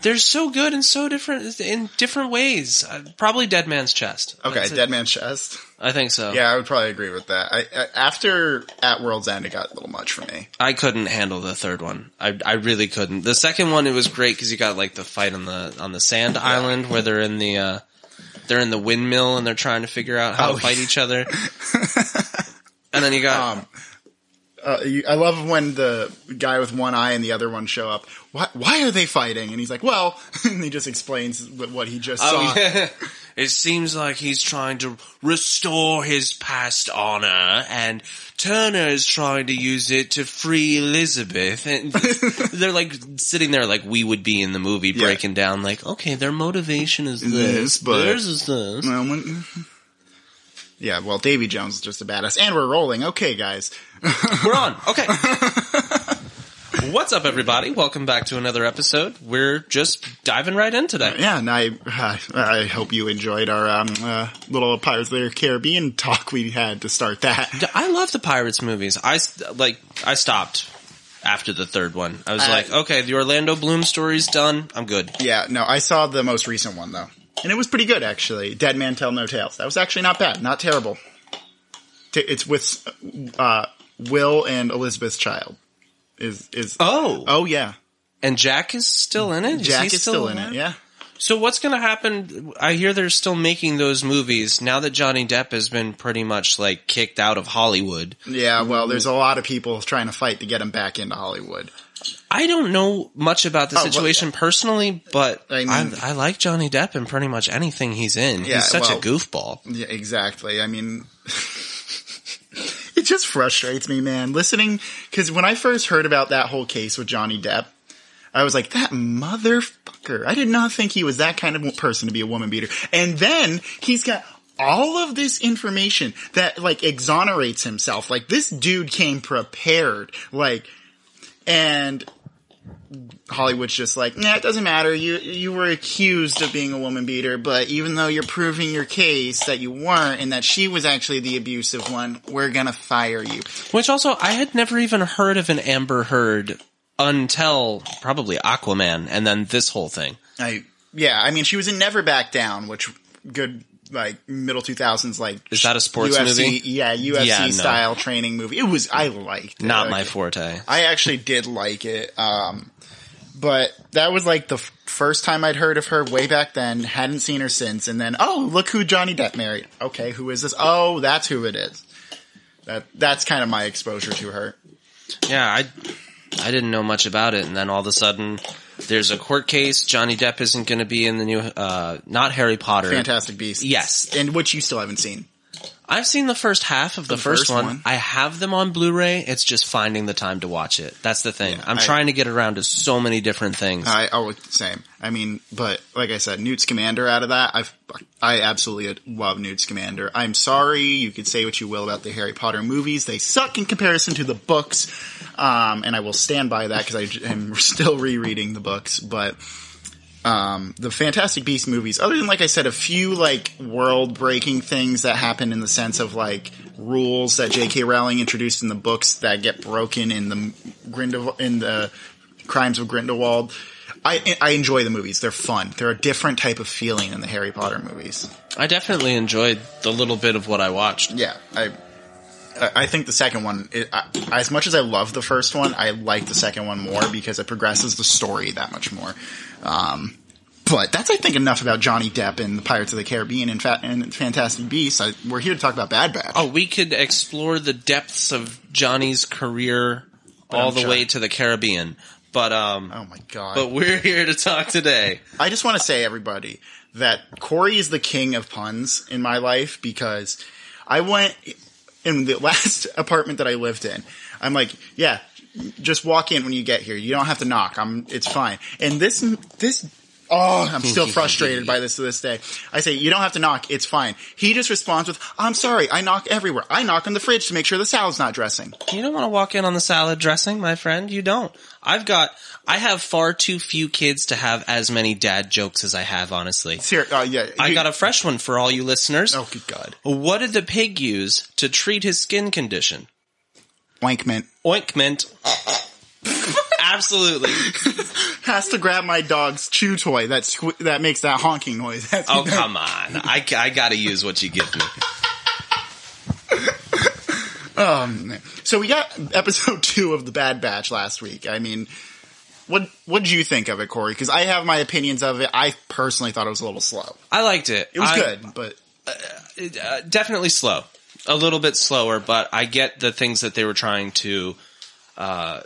They're so good and so different in different ways. Uh, probably Dead Man's Chest. Okay, That's it. Dead Man's Chest. I think so. Yeah, I would probably agree with that. I, I, after At World's End, it got a little much for me. I couldn't handle the third one. I I really couldn't. The second one it was great because you got like the fight on the on the sand island where they're in the uh they're in the windmill and they're trying to figure out how Oh, to fight each other. and then you got Um, uh, you, I love when the guy with one eye and the other one show up. Why, why are they fighting? And he's like, well, and he just explains what, what he just oh, saw. Oh, yeah. It seems like he's trying to restore his past honor, and Turner is trying to use it to free Elizabeth. And they're like sitting there like we would be in the movie, Yeah. breaking down like, okay, their motivation is This, this, but- theirs is this. Well, when- yeah, well, Davy Jones is just a badass. And we're rolling. Okay, guys. We're on. Okay. What's up, everybody? Welcome back to another episode. We're just diving right in today. Yeah, and I, I, I hope you enjoyed our um, uh, little Pirates of the Caribbean talk we had to start that. I love the Pirates movies. I like. I stopped after the third one. I was I- like, okay, the Orlando Bloom story's done. I'm good. Yeah, no, I saw the most recent one though, and it was pretty good actually. Dead Man Tell No Tales. That was actually not bad, not terrible. It's with uh, Will and Elizabeth Child. Is is Oh, oh yeah, and Jack is still in it. Jack he is still in it. Yeah, So what's going to happen? I hear they're still making those movies now that Johnny Depp has been pretty much like kicked out of Hollywood. yeah. Well, there's a lot of people trying to fight to get him back into Hollywood. I don't know much about the Oh, well, situation personally, but I I, mean- I, like Johnny Depp in pretty much anything he's in. Yeah, he's such well- a goofball. Yeah, exactly. I mean, just frustrates me, man. Listening, because when I first heard about that whole case with Johnny Depp, I was like, that motherfucker. I did not think he was that kind of person to be a woman beater. And then he's got all of this information that like exonerates himself. Like this dude came prepared. Like, and Hollywood's just like, nah, it doesn't matter. You you were accused of being a woman beater, but even though you're proving your case that you weren't and that she was actually the abusive one, we're gonna fire you. Which also, I had never even heard of an Amber Heard until probably Aquaman, and then this whole thing. I yeah, I mean she was in Never Back Down, which good like middle two thousands like Is that a sports UFC, movie? Yeah, UFC Yeah, no. style training movie. It was I liked it. Not my forte. I actually did like it. Um, but that was like the f- first time I'd heard of her way back then. Hadn't seen her since. And then, oh, look who Johnny Depp married. Okay, who is this? Oh, that's who it is. That that's kind of my exposure to her. Yeah, I I didn't know much about it, and then all of a sudden, there's a court case. Johnny Depp isn't going to be in the new, uh, not Harry Potter. Fantastic Beasts. Yes. and which you still haven't seen. I've seen the first half of the, The first, first one. one. I have them on Blu-ray. It's just finding the time to watch it. That's the thing. Yeah, I'm I- trying to get around to so many different things. I oh same. I mean, but like I said, Newt Scamander out of that, I I absolutely love Newt Scamander. I'm sorry, you could say what you will about the Harry Potter movies, they suck in comparison to the books, um, and I will stand by that because I am still rereading the books. But um, the Fantastic Beast movies, other than like I said, a few like world breaking things that happen in the sense of like rules that J.K. Rowling introduced in the books that get broken in the Grindelwald in the Crimes of Grindelwald. I I enjoy the movies. They're fun. They're a different type of feeling than the Harry Potter movies. I definitely enjoyed the little bit of what I watched. Yeah, I I- think the second one, it, I, as much as I love the first one, I like the second one more because it progresses the story that much more. Um, but that's I think enough about Johnny Depp and the Pirates of the Caribbean and, Fa- and Fantastic Beasts. I, we're here to talk about Bad Batch. Oh, we could explore the depths of Johnny's career all I'm the sure. way to the Caribbean. But um, Oh my god! but we're here to talk today. I just want to say, everybody, that Corey is the king of puns in my life because I went in the last apartment that I lived in. I'm like, yeah, just walk in when you get here. You don't have to knock. I'm, it's fine. And this, this, oh, I'm still frustrated by this to this day. I say, you don't have to knock. It's fine. He just responds with, I'm sorry. I knock everywhere. I knock on the fridge to make sure the salad's not dressing. You don't want to walk in on the salad dressing, my friend. You don't. I've got. I have far too few kids to have as many dad jokes as I have. Honestly, Here, uh, yeah. I got a fresh one for all you listeners. oh, good God. What did the pig use to treat his skin condition? Oinkment. Ointment. Absolutely. has to grab my dog's chew toy that squ- that makes that honking noise. Oh come on! I, I got to use what you give me. So we got episode two of the Bad Batch last week. I mean, what what did you think of it, Corey? Because I have my opinions of it. I personally thought it was a little slow. I liked it. It was I- good, but uh, definitely slow, a little bit slower, but I get the things that they were trying to uh,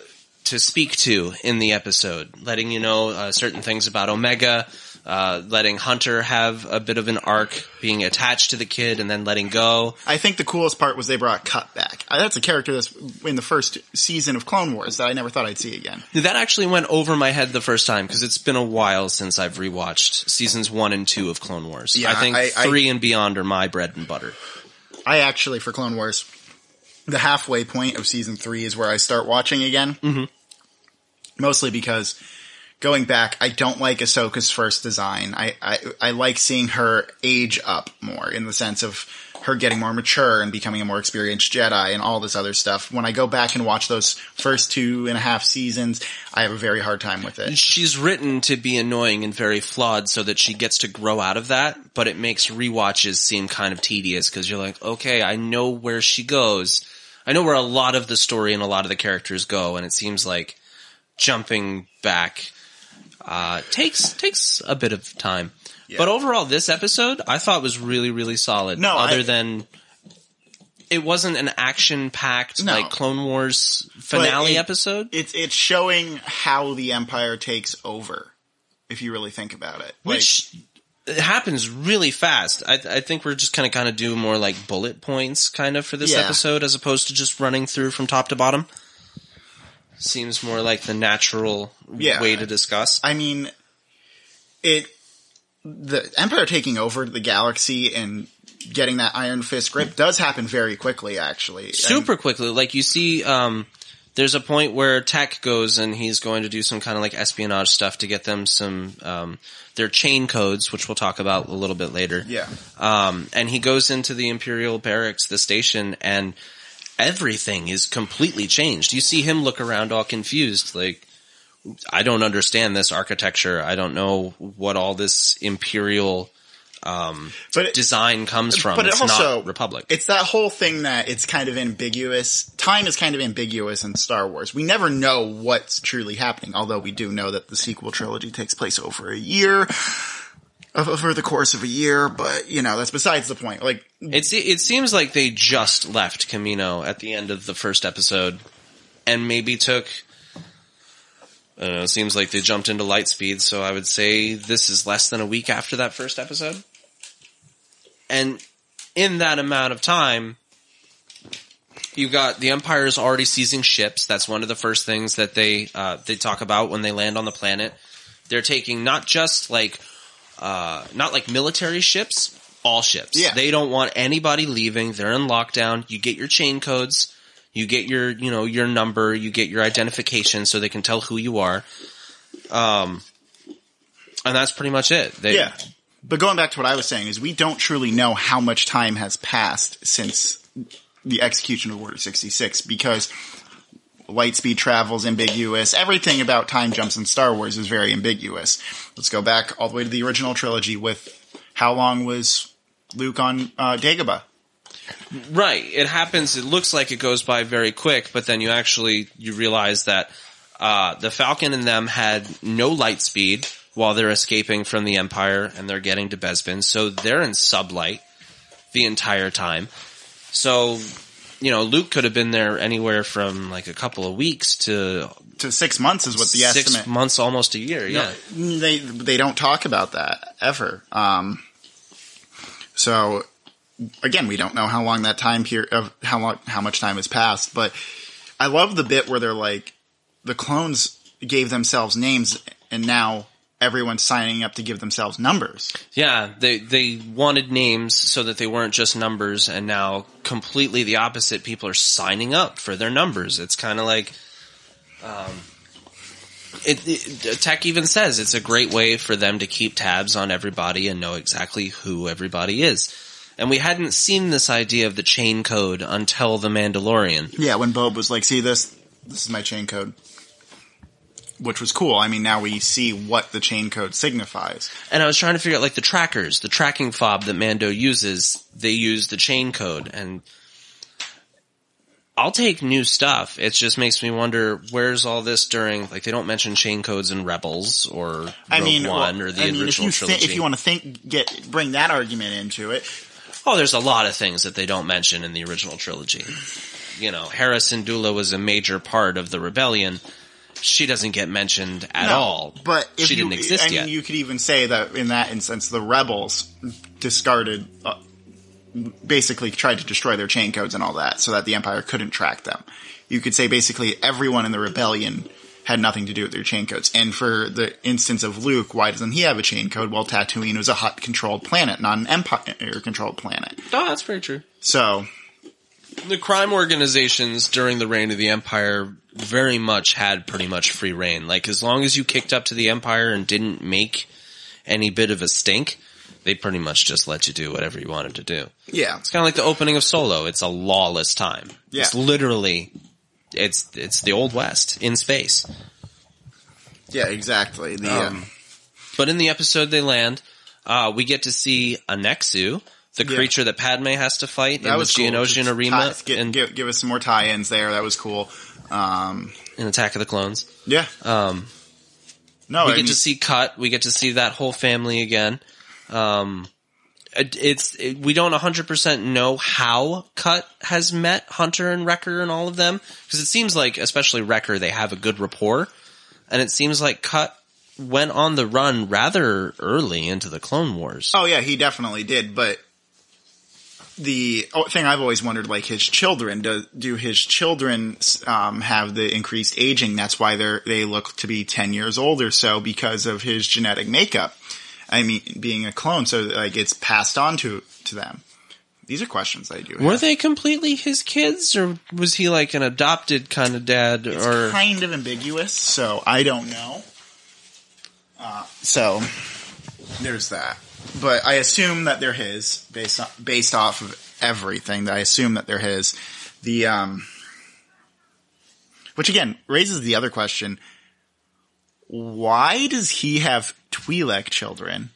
to speak to in the episode, letting you know uh, certain things about Omega, uh, letting Hunter have a bit of an arc, being attached to the kid, and then letting go. I think the coolest part was they brought Cut back. Uh, That's a character that's in the first season of Clone Wars that I never thought I'd see again. That actually went over my head the first time because it's been a while since I've rewatched seasons one and two of Clone Wars. Yeah, I think I- I- three and beyond are my bread and butter. I actually, for Clone Wars, the halfway point of season three is where I start watching again. Mm-hmm. Mostly because going back, I don't like Ahsoka's first design. I, I, I like seeing her age up more in the sense of her getting more mature and becoming a more experienced Jedi and all this other stuff. When I go back and watch those first two and a half seasons, I have a very hard time with it. She's written to be annoying and very flawed so that she gets to grow out of that, but it makes rewatches seem kind of tedious because you're like, okay, I know where she goes. I know where a lot of the story and a lot of the characters go, and it seems like jumping back uh, takes takes a bit of time. But overall, this episode I thought was really really solid. No, other I- than it wasn't an action packed No. like Clone Wars finale it- episode. It's, it's showing how the Empire takes over. If you really think about it. Like- which it happens really fast. I, I think we're just kind of kind of do more like bullet points kind of for this Yeah. episode as opposed to just running through from top to bottom. Seems more like the natural Yeah. way to discuss. I mean, it the Empire taking over the galaxy and getting that Iron Fist grip does happen very quickly. Actually, Super quickly, like you see, um, there's a point where Tech goes and he's going to do some kind of like espionage stuff to get them some um, their chain codes, which we'll talk about a little bit later. Yeah, Um, and he goes into the Imperial barracks, the station, and everything is completely changed. You see him look around all confused, like, I don't understand this architecture. I don't know what all this Imperial um, but it, design comes from. but it it's also not Republic. It's that whole thing that it's kind of ambiguous. Time is kind of ambiguous in Star Wars. We never know what's truly happening, although we do know that the sequel trilogy takes place over a year. Over the course of a year, but you know that's besides the point. Like, It's it seems like they just left Camino at the end of the first episode, and maybe took. I don't know. It seems like they jumped into Lightspeed, so I would say this is less than a week after that first episode. And in that amount of time, you've got the Empire is already seizing ships. That's one of the first things that they uh, they talk about when they land on the planet. They're taking not just like uh, not like military ships, all ships. Yeah. They don't want anybody leaving. They're in lockdown. You get your chain codes. You get your, you know, your number. You get your identification so they can tell who you are. Um, and that's pretty much it. They, Yeah. But going back to what I was saying is we don't truly know how much time has passed since the execution of Order 66 because light speed travel is ambiguous. Everything about time jumps in Star Wars is very ambiguous. Let's go back all the way to the original trilogy with how long was Luke on uh, Dagobah? Right. It happens. It looks like it goes by very quick, but then you actually you realize that uh, the Falcon and them had no light speed while they're escaping from the Empire and they're getting to Bespin, so they're in sublight the entire time. So, you know, Luke could have been there anywhere from like a couple of weeks to To six months is what the six estimate. months, almost a year. Yeah. No, they they don't talk about that ever. Um, so again, we don't know how long that time period of how long how much time has passed. But I love the bit where they're like the clones gave themselves names, and now everyone's signing up to give themselves numbers. Yeah, they they wanted names so that they weren't just numbers, and now completely the opposite. People are signing up for their numbers. It's kind of like, um, it, it. Tech even says it's a great way for them to keep tabs on everybody and know exactly who everybody is. And we hadn't seen this idea of the chain code until the Mandalorian. Yeah, when Bob was like, "See this? This is my chain code." Which was cool. I mean, now we see what the chain code signifies. And I was trying to figure out like the trackers, the tracking fob that Mando uses, they use the chain code and I'll take new stuff. It just makes me wonder where's all this during like they don't mention chain codes in Rebels or Rogue I mean, One well, or the I mean, if original you, thi- trilogy. if you want to think, get bring that argument into it, oh, there's a lot of things that they don't mention in the original trilogy. You know, Hera Syndulla was a major part of the rebellion. She doesn't get mentioned at No, all. But if she you, didn't exist I mean, yet. you could even say that in that instance, the rebels discarded, uh, basically tried to destroy their chain codes and all that, so that the Empire couldn't track them. You could say basically everyone in the rebellion had nothing to do with their chain codes. And for the instance of Luke, why doesn't he have a chain code? Well, Tatooine was a Hutt controlled planet, not an empire controlled planet. oh, that's very true. So the crime organizations during the reign of the empire very much had pretty much free reign. Like as long as you kicked up to the empire and didn't make any bit of a stink, they pretty much just let you do whatever you wanted to do. yeah, It's kind of like the opening of Solo. It's a lawless time. Yeah. It's literally it's it's the old west in space. yeah, exactly. The Um, But in the episode they land, uh, we get to see a Nexu, the Yeah. creature that Padme has to fight in that the was cool. Geonosian arena tie- in, give, give us some more tie-ins there. That was cool. Um, in Attack of the Clones. yeah. Um, No, we I get mean- to see Cut. We get to see that whole family again. Um, it, it's it, we don't 100% know how Cut has met Hunter and Wrecker and all of them because it seems like, especially Wrecker, they have a good rapport, and it seems like Cut went on the run rather early into the Clone Wars. Oh yeah, he definitely did. But the oh, thing I've always wondered, like his children, do do his children um, have the increased aging? That's why they're they look to be ten years old or so because of his genetic makeup. I mean, being a clone, so like it's passed on to to them. These are questions I do. Were have. they completely his kids, or was he like an adopted kind of dad? It's or kind of ambiguous, so I don't know. Uh, so there's that. But I assume that they're his based on, based off of everything. That I assume that they're his. The um, which again raises the other question: Why does he have Twi'lek children,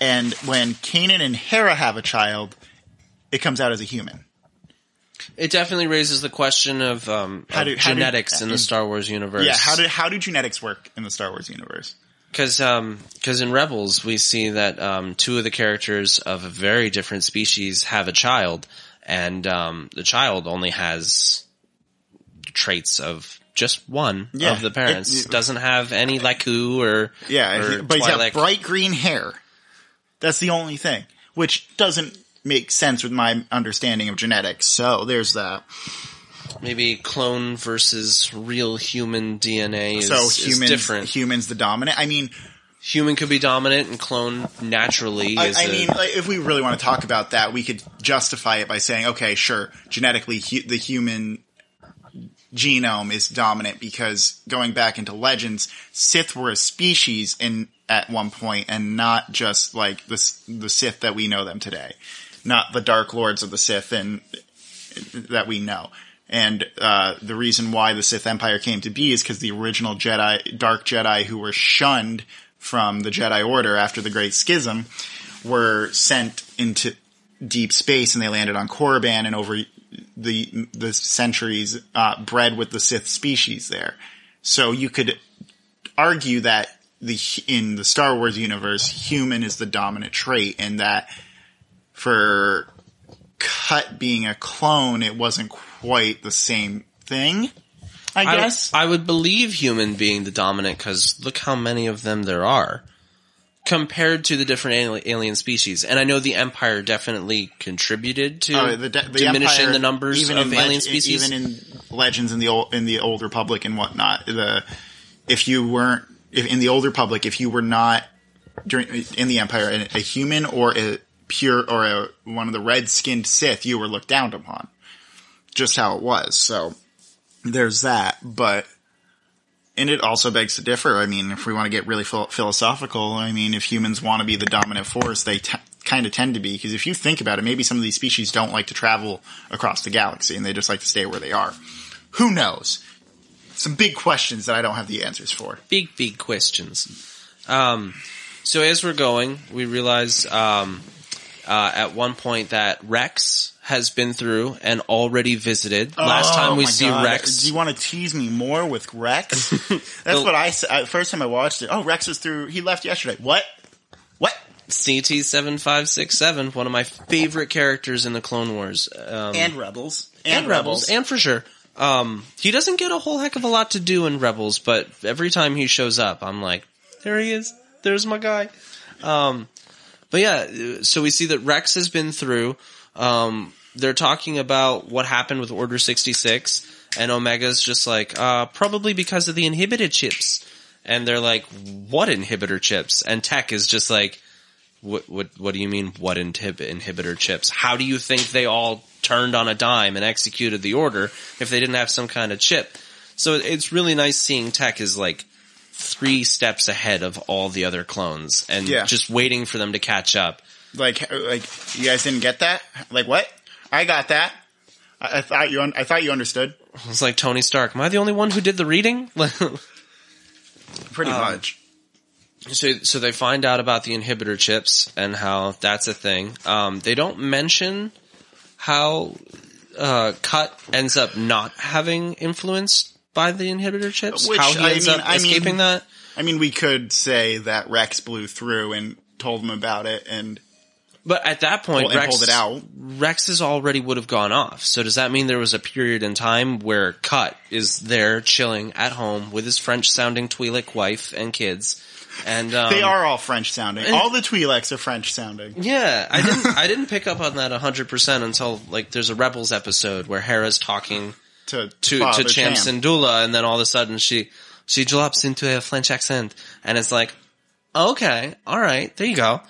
and when Kanan and Hera have a child, it comes out as a human? it definitely raises the question of, um, How of do- how do- genetics in the Star Wars universe. Yeah, how do how do genetics work in the Star Wars universe? Because because in Rebels we see that um, two of the characters of a very different species have a child, and um, the child only has traits of just one Yeah, of the parents. it- Doesn't have any lekku or Yeah, or he- but he's got bright green hair. That's the only thing, which doesn't make sense with my understanding of genetics. So there's that. Maybe clone versus real human DNA is, So is humans, different. humans the dominant. I mean, Human could be dominant, and clone naturally I, is. I a- mean, like, if we really want to talk about that, we could justify it by saying, okay, sure, genetically, hu- the human genome is dominant because going back into legends, Sith were a species in at one point, and not just like the the Sith that we know them today, not the Dark Lords of the Sith and that we know. And uh, the reason why the Sith Empire came to be is because the original Jedi, Dark Jedi, who were shunned from the Jedi Order after the Great Schism, were sent into deep space, and they landed on Korriban, and over the the centuries, uh, bred with the Sith species there. So you could argue that the in the Star Wars universe, human is the dominant trait, and that for Cut being a clone, it wasn't quite the same thing. I I, guess. I would believe human being the dominant because look how many of them there are compared to the different alien species. And I know the Empire definitely contributed to Oh, the, de- the diminishing Empire, the numbers even of in alien leg- species. even in legends in the old in the old Republic and whatnot. The if you weren't if in the old Republic, if you were not during in the Empire a, a human or a pure or a one of the red skinned Sith, you were looked down upon. Just how it was. So there's that, but. And it also begs to differ. I mean, if we want to get really phil- philosophical, I mean, if humans want to be the dominant force, they t- kind of tend to be. Because if you think about it, maybe some of these species don't like to travel across the galaxy and they just like to stay where they are. Who knows? some big questions that I don't have the answers for. big big questions. Um, so as we're going, we realize um, uh, at one point that Rex has been through and already visited. Last Oh time we my see God. Rex, Do you want to tease me more with Rex? That's what I said. First time I watched it. Oh, Rex is through. He left yesterday. What? What? CT7567, one of my favorite characters in the Clone Wars, um, And Rebels. and Rebels, and for sure. Um, he doesn't get a whole heck of a lot to do in Rebels, but every time he shows up, I'm like, there he is. There's my guy. Um, but yeah, so we see that Rex has been through. Um, they're talking about what happened with Order 66, and Omega's just like, uh, probably because of the inhibitor chips. And they're like, what inhibitor chips? And Tech is just like, what, what, what do you mean, what inhib- inhibitor chips? How do you think they all turned on a dime and executed the order if they didn't have some kind of chip? So it's really nice seeing Tech is like three steps ahead of all the other clones and Yeah. just waiting for them to catch up. Like, like you guys didn't get that? Like what? I got that. I, I thought you. Un- I thought you understood. It's like Tony Stark. Am I the only one who did the reading? Pretty Um, much. so, so they find out about the inhibitor chips and how that's a thing. Um, they don't mention how uh, Cut ends up not having influenced by the inhibitor chips. Which, how he I ends mean- up I mean- escaping that. I mean, we could say that Rex blew through and told him about it, and But at that point, Pull- Rex pulled it out. Rex's already would have gone off. So does that mean there was a period in time where Cut is there chilling at home with his French-sounding Twi'lek wife and kids, and um, they are all French sounding. All the Twi'leks are French sounding. Yeah, I didn't. I didn't pick up on that hundred percent until like there's a Rebels episode where Hera's talking To to to Cham. Syndulla, and then all of a sudden she she drops into a French accent, and it's like, okay, all right, there you go.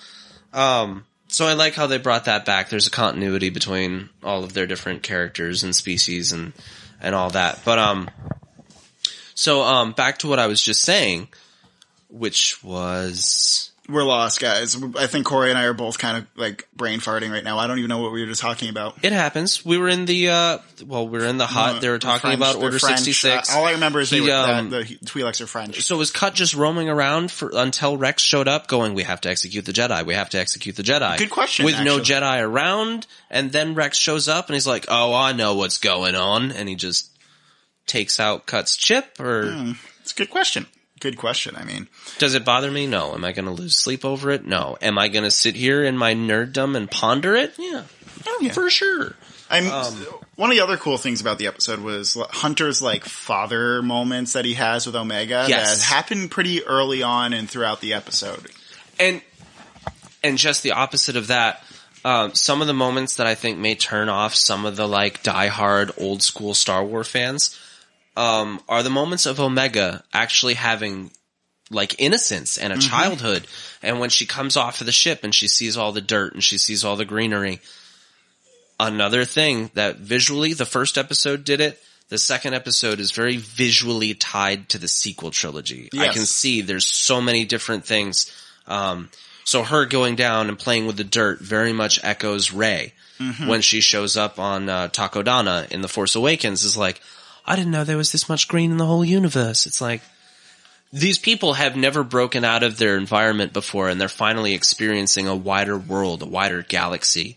Um, so I like how they brought that back. There's a continuity between all of their different characters and species and and all that. But um, so um, back to what I was just saying, which was We're lost, guys. I think Corey and I are both kind of like brain farting right now. I don't even know what we were just talking about. It happens. We were in the uh well, we were in the hut. they were talking French- about Order sixty six. Uh, all I remember is they He, were, um, that the Twi'leks are French. so was Cut just roaming around for until Rex showed up, going, "We have to execute the Jedi. We have to execute the Jedi." Good question, With no. Jedi around, and then Rex shows up and he's like, "Oh, I know what's going on," and he just takes out Cut's chip. Or Hmm. It's a good question. Good question. I mean, does it bother me? No. Am I going to lose sleep over it? No. Am I going to sit here in my nerddom and ponder it? Yeah, oh yeah. for sure. I'm Um, one of the other cool things about the episode was Hunter's like father moments that he has with Omega Yes. that happened pretty early on and throughout the episode. and and just the opposite of that um, some of the moments that i think may turn off some of the like diehard old school star wars fans um, are the moments of omega actually having like innocence and a childhood. And when she comes off of the ship and she sees all the dirt and she sees all the greenery another thing that visually the first episode did it the second episode is very visually tied to the sequel trilogy. I can see there's so many different things. Um, so her going down and playing with the dirt very much echoes Rey when she shows up on uh, Takodana in The Force Awakens. Is like, I didn't know there was this much green in the whole universe. It's like these people have never broken out of their environment before, and they're finally experiencing a wider world, a wider galaxy,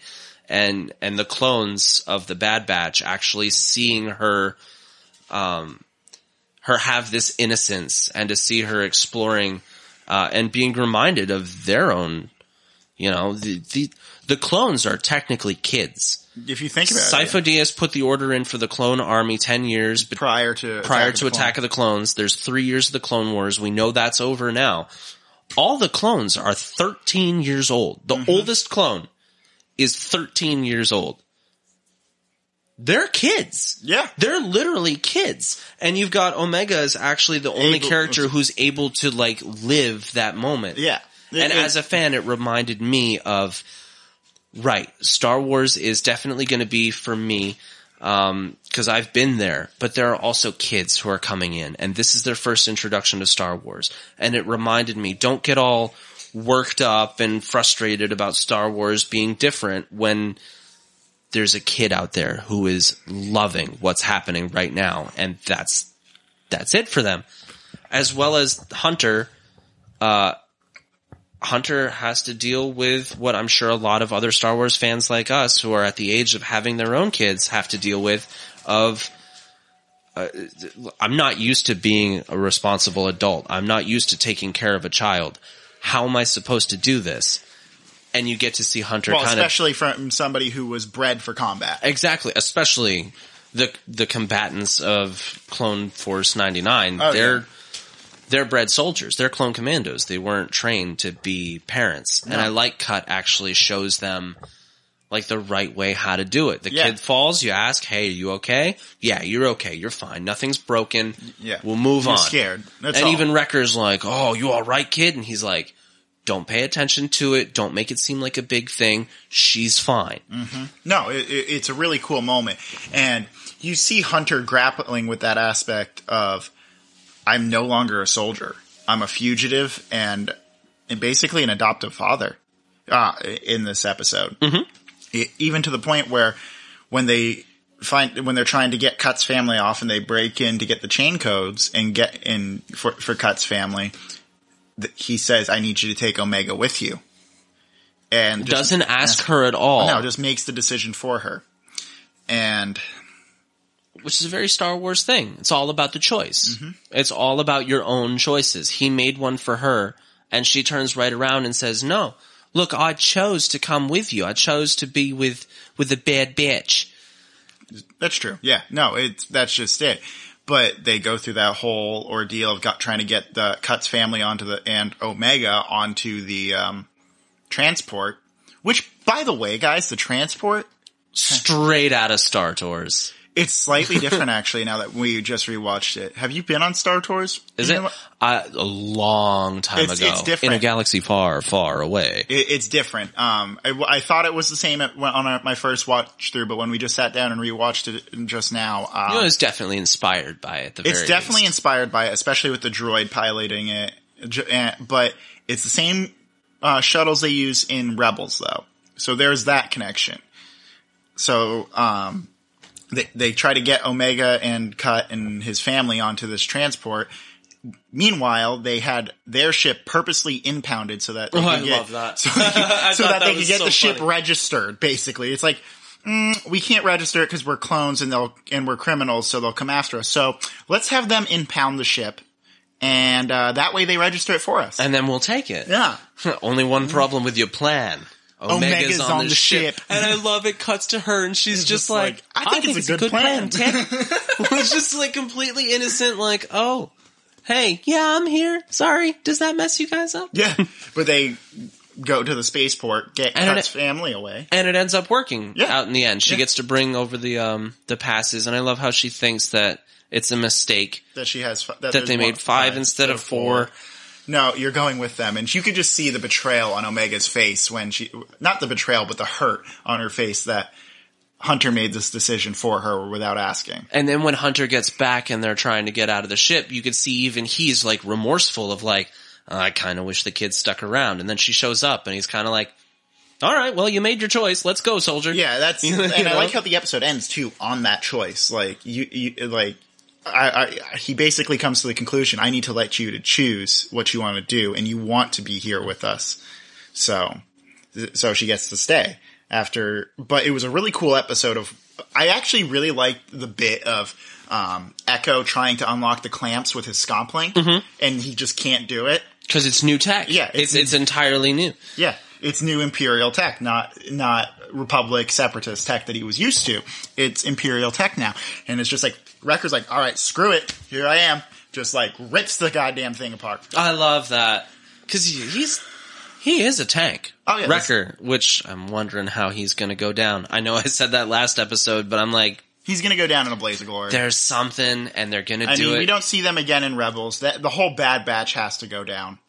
and and the clones of the Bad Batch actually seeing her, um, her have this innocence, and to see her exploring uh, and being reminded of their own, you know, the, the the clones are technically kids. If you think about Sifo it, Dyas put the order in for the clone army ten years bet- prior to prior of to the Attack of the Clones. There's three years of the Clone Wars. We know that's over now. All the clones are 13 years old. The Mm-hmm. oldest clone is 13 years old. They're kids. Yeah. They're literally kids. And you've got Omega is actually the only Able- character who's able to like live that moment. Yeah. And It- as a fan, it reminded me of, right, Star Wars is definitely going to be for me, um, cause I've been there, but there are also kids who are coming in and this is their first introduction to Star Wars. And it reminded me, don't get all worked up and frustrated about Star Wars being different when there's a kid out there who is loving what's happening right now. And that's that's it for them. As well as Hunter, uh, Hunter has to deal with what I'm sure a lot of other Star Wars fans like us who are at the age of having their own kids have to deal with of uh, I'm not used to being a responsible adult. I'm not used to taking care of a child. How am I supposed to do this? And you get to see Hunter Well, kind of especially from somebody who was bred for combat. exactly, especially the the combatants of Clone Force 99. Oh, they're yeah. They're bred soldiers. They're clone commandos. They weren't trained to be parents. And I like Cut actually shows them like the right way how to do it. The Yeah. kid falls, you ask, "Hey, are you okay?" "Yeah, you're okay. You're fine. Nothing's broken. Yeah. We'll move You're on." scared. That's and all. even Wrecker's like, "Oh, you all right, kid?" And he's like, "Don't pay attention to it. Don't make it seem like a big thing. She's fine." Mm-hmm. No, it, it, it's a really cool moment, and you see Hunter grappling with that aspect of I'm no longer a soldier. I'm a fugitive and, and basically an adoptive father. Uh, in this episode, mm-hmm. even to the point where when they find when they're trying to get Cut's family off and they break in to get the chain codes and get in for for Cut's family, th- he says, "I need you to take Omega with you." And Doesn't ask her at all. no, just makes the decision for her. And which is a very Star Wars thing. It's all about the choice. Mm-hmm. It's all about your own choices. He made one for her and she turns right around and says, no, look, I chose to come with you. I chose to be with, with the bad bitch. that's true. Yeah. No, it's, that's just it. But they go through that whole ordeal of got, trying to get the Cuts family onto the, and Omega onto the, um, transport, which by the way, guys, the transport, Straight out of Star Tours. It's slightly different actually now that we just rewatched it. Have you been on Star Tours? Is You it? I, a long time It's- ago. it's different. In a galaxy far, far away. It, it's different. Um, I, I thought it was the same at, on our, my first watch through, but when we just sat down and rewatched it just now, um, You know, it's definitely inspired by it. The It's definitely least. inspired by it, especially with the droid piloting it. Eh, But it's the same uh, shuttles they use in Rebels, though. So there's that connection. So um, they they try to get Omega and Cut and his family onto this transport. Meanwhile, they had their ship purposely impounded so that they Oh, could I get, love that. so, they could- so that that they could get so the ship funny. registered. Basically, it's like mm, we can't register it because we're clones and they'll and we're criminals, so they'll come after us. So let's have them impound the ship, and uh, that way they register it for us. And then we'll take it. yeah, Only one problem with your plan. Omega's, Omega's on, on the, the ship. ship. and I love it. Cuts to her, and she's just, just like, like, "I think it's a good plan." Ted." it's just like completely innocent. Like, oh, hey, yeah, I'm here. Sorry, does that mess you guys up? yeah. but they go to the spaceport, get And Cut's it- family away. And it ends up working Yeah. out in the end. She Yeah. gets to bring over the um the passes, and I love how she thinks that it's a mistake That she has fi- that, that they made five instead of four. No, you're going with them, and you could just see the betrayal on Omega's face when she—not the betrayal, but the hurt on her face that Hunter made this decision for her without asking. And then when Hunter gets back and they're trying to get out of the ship, you could see even he's like remorseful of like, I kind of wish the kid stuck around. And then she shows up and he's kind of like, all right, well, you made your choice. Let's go, soldier. Yeah, that's and I like how the episode ends too on that choice. Like you, you like. I, I, he basically comes to the conclusion: I need to let you to choose what you want to do, and you want to be here with us. So, so she gets to stay after. But it was a really cool episode of. I actually really liked the bit of um, Echo trying to unlock the clamps with his scomp link, and he just can't do it. Cause it's new tech. Yeah, It's, it's- it's, entirely new. Yeah, it's new Imperial tech, not not Republic separatist tech that he was used to. It's Imperial tech now, and it's just like Wrecker's like, all right, screw it, here I am. Just like rips the goddamn thing apart. I love that. Cause he- he's, he is a tank. Oh, yeah, Wrecker, which I'm wondering how he's gonna go down. I know I said that last episode, but I'm like, He's gonna go down in a blaze of glory. there's something and they're gonna I do mean, it. we don't see them again in Rebels. That the whole Bad Batch has to go down.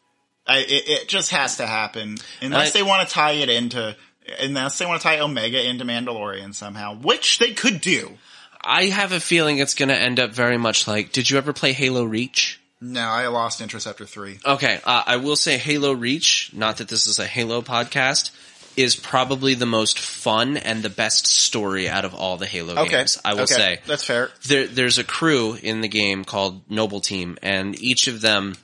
I, it, it just has to happen unless I- they want to tie it into. Unless they want to tie Omega into Mandalorian somehow, which they could do. I have a feeling it's going to end up very much like. Did you ever play Halo Reach? No, I lost interest after three. Okay, uh, I will say Halo Reach. Not that this is a Halo podcast. is probably the most fun and the best story out of all the Halo Okay. games. I will Okay. say That's fair. there, there's a crew in the game called Noble Team, and each of them,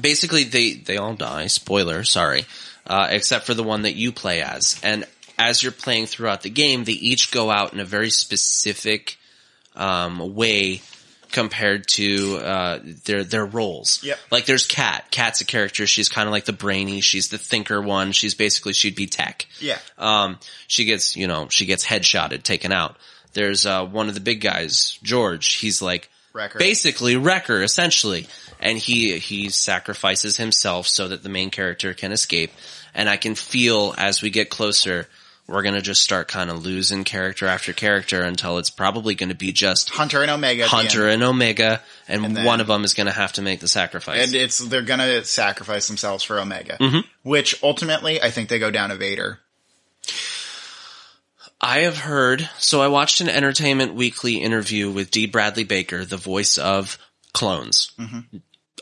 basically, they they all die. Spoiler, sorry, uh, except for the one that you play as. And as you're playing throughout the game, they each go out in a very specific um, way compared to uh, their their roles. Yep. Like there's Kat. Kat's a character. She's kind of like the brainy. She's the thinker one. She's basically she'd be tech. Yeah. Um, she gets, you know, she gets headshotted, taken out. There's, uh, one of the big guys, George. He's like, Wrecker. basically Wrecker, essentially. And he, he sacrifices himself so that the main character can escape. And I can feel as we get closer, we're gonna just start kind of losing character after character until it's probably gonna be just Hunter and Omega. Hunter and Omega, and, And then- one of them is gonna have to make the sacrifice. And it's they're gonna sacrifice themselves for Omega, Mm-hmm. which ultimately I think they go down to Vader. I have heard, so I watched an Entertainment Weekly interview with D. Bradley Baker, the voice of clones.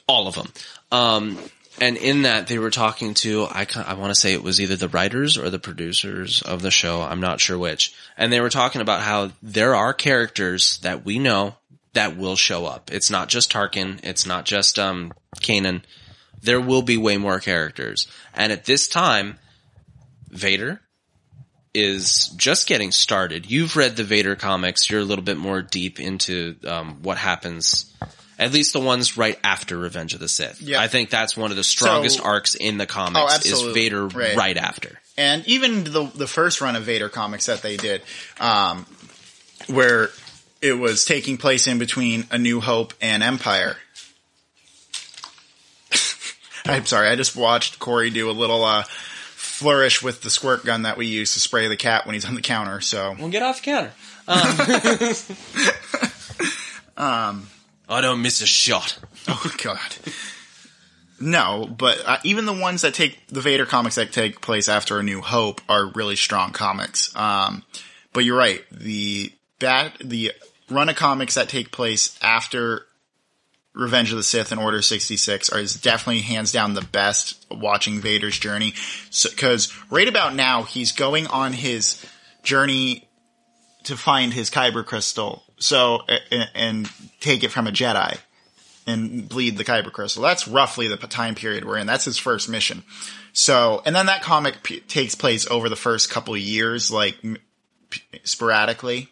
All of them. Um, and in that they were talking to, I, I want to say it was either the writers or the producers of the show. I'm not sure which. And they were talking about how there are characters that we know that will show up. It's not just Tarkin. It's not just, um, Kanan. There will be way more characters. And at this time, Vader, is just getting started. You've read the Vader comics. You're a little bit more deep into um, what happens, at least the ones right after Revenge of the Sith. Yeah. I think that's one of the strongest So- arcs in the comics. Oh, is. Vader Right. right. after. and even the the first run of Vader comics that they did, um, where it was taking place in between A New Hope and Empire. I'm sorry, I just watched Corey do a little uh, flourish with the squirt gun that we use to spray the cat when he's on the counter. So Well, get off the counter. Um, I don't miss a shot. Oh God. No, but uh, even the ones that take the Vader comics that take place after A New Hope are really strong comics. Um, but you're right. The bat the run of comics that take place after Revenge of the Sith and Order 66 are is definitely hands down the best watching Vader's journey. Because right about now, he's going on his journey to find his Kyber crystal. So, and, and take it from a Jedi and bleed the Kyber crystal. That's roughly the time period we're in. That's his first mission. So, and then that comic p- takes place over the first couple years, like sporadically.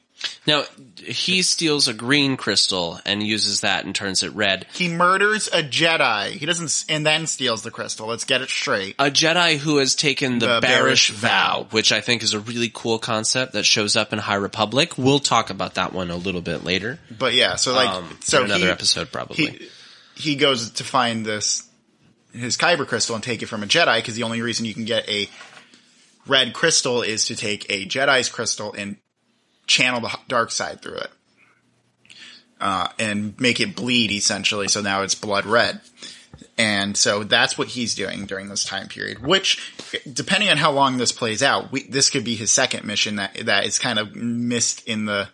Now, he steals a green crystal and uses that and turns it red. He murders a Jedi. He doesn't, and then steals the crystal. Let's get it straight. A Jedi who has taken the, The Barash Barash vow, Vow. which I think is a really cool concept that shows up in High Republic. We'll talk about that one a little bit later. But yeah, so like, Um, so in another he, episode probably. he he goes to find this his Kyber crystal and take it from a Jedi because the only reason you can get a red crystal is to take a Jedi's crystal and channel the dark side through it. Uh, and make it bleed essentially, so now it's blood red. And so that's what he's doing during this time period, which, depending on how long this plays out, we, this could be his second mission that, that is kind of missed in the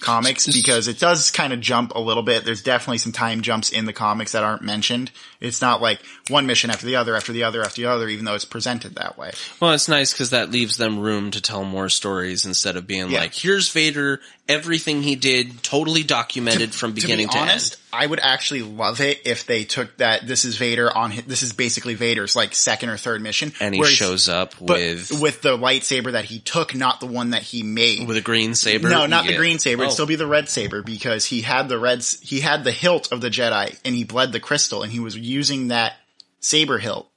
comics because it does kind of jump a little bit. There's definitely some time jumps in the comics that aren't mentioned. It's not like one mission after the other, after the other, after the other, even though it's presented that way. Well, it's nice because that leaves them room to tell more stories instead of being Yeah. like, here's Vader, everything he did, totally documented from beginning to to, be honest, end. I would actually love it if they took that. This is Vader on. His, this is basically Vader's like second or third mission, And he shows up with with the lightsaber that he took, not the one that he made. with a green saber. no, not the get- green saber. It'd Oh. still be the red saber because he had the red. s- He had the hilt of the Jedi, and he bled the crystal, and he was using that saber hilt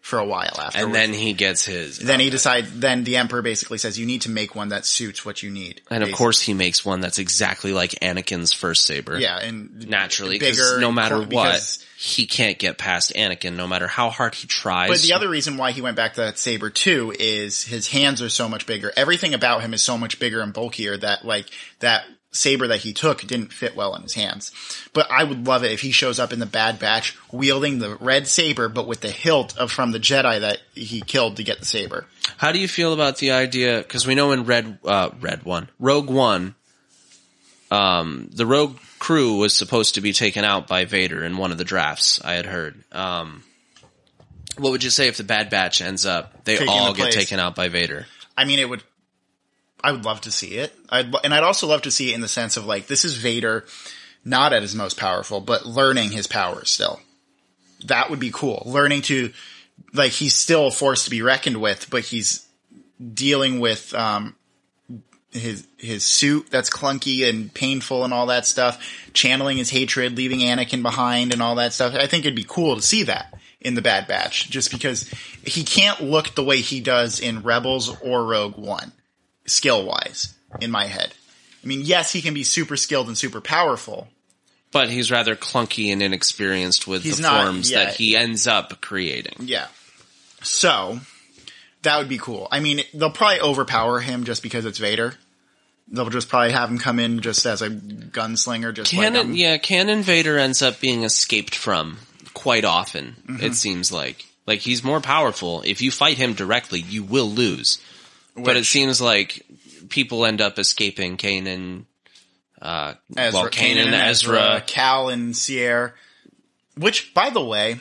for a while after. and then he gets his. then he decides. Then the Emperor basically says, "You need to make one that suits what you need." and of course, he makes one that's exactly like Anakin's first saber. yeah, and naturally, because bigger. no matter because- what, he can't get past Anakin, no matter how hard he tries. But the other reason why he went back to that saber too is his hands are so much bigger. Everything about him is so much bigger and bulkier that like that saber that he took didn't fit well in his hands. But I would love it if he shows up in the Bad Batch wielding the red saber, but with the hilt of from the Jedi that he killed to get the saber. How do you feel about the idea? Because we know in Red, uh, Red One, Rogue One, um, the Rogue crew was supposed to be taken out by Vader in one of the drafts. I had heard, um, What would you say if the Bad Batch ends up? They Taking all the get taken out by Vader. I mean, it would. I would love to see it. I'd and I'd also love to see it in the sense of like this is Vader, not at his most powerful, but learning his powers still. That would be cool. Learning to, like, he's still a force to be reckoned with, but he's dealing with um his his suit that's clunky and painful and all that stuff, channeling his hatred, leaving Anakin behind and all that stuff. I think it'd be cool to see that in the Bad Batch, just because he can't look the way he does in Rebels or Rogue One, skill wise, in my head. I mean, yes, he can be super skilled and super powerful. But he's rather clunky and inexperienced with He's the not- forms yeah. that he ends up creating. Yeah. So, that would be cool. I mean, they'll probably overpower him just because it's Vader. They'll just probably have him come in just as a gunslinger, just like Canon, um, yeah, Canon Vader ends up being escaped from quite often. Mm-hmm. It seems like like he's more powerful. If you fight him directly, you will lose. But it seems like people end up escaping Kanan. Uh, Ezra, well, and Ezra. Cal and Cere. Which, by the way,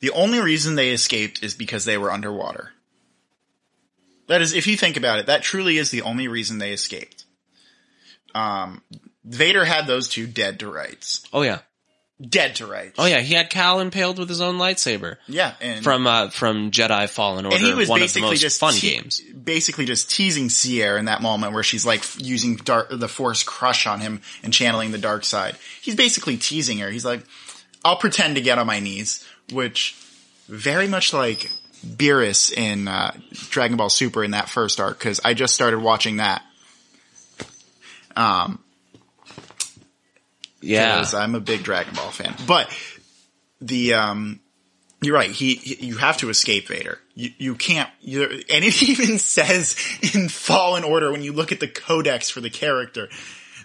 the only reason they escaped is because they were underwater. That is, if you think about it, that truly is the only reason they escaped. Um, Vader had those two dead to rights. Oh yeah, Dead to rights. oh yeah. He had Cal impaled with his own lightsaber Yeah, and from uh, from Jedi Fallen Order. and he was one of the basically most just fun te- games. Basically, just teasing Cere in that moment where she's like using dark, the Force crush on him and channeling the dark side. He's basically teasing her. He's like, "I'll pretend to get on my knees," which very much like Beerus in uh, Dragon Ball Super in that first arc because I just started watching that. Um, Yeah, I'm a big Dragon Ball fan. But the um, you're right. He, he- you have to escape Vader. You you can't. And it even says in Fallen Order when you look at the codex for the character,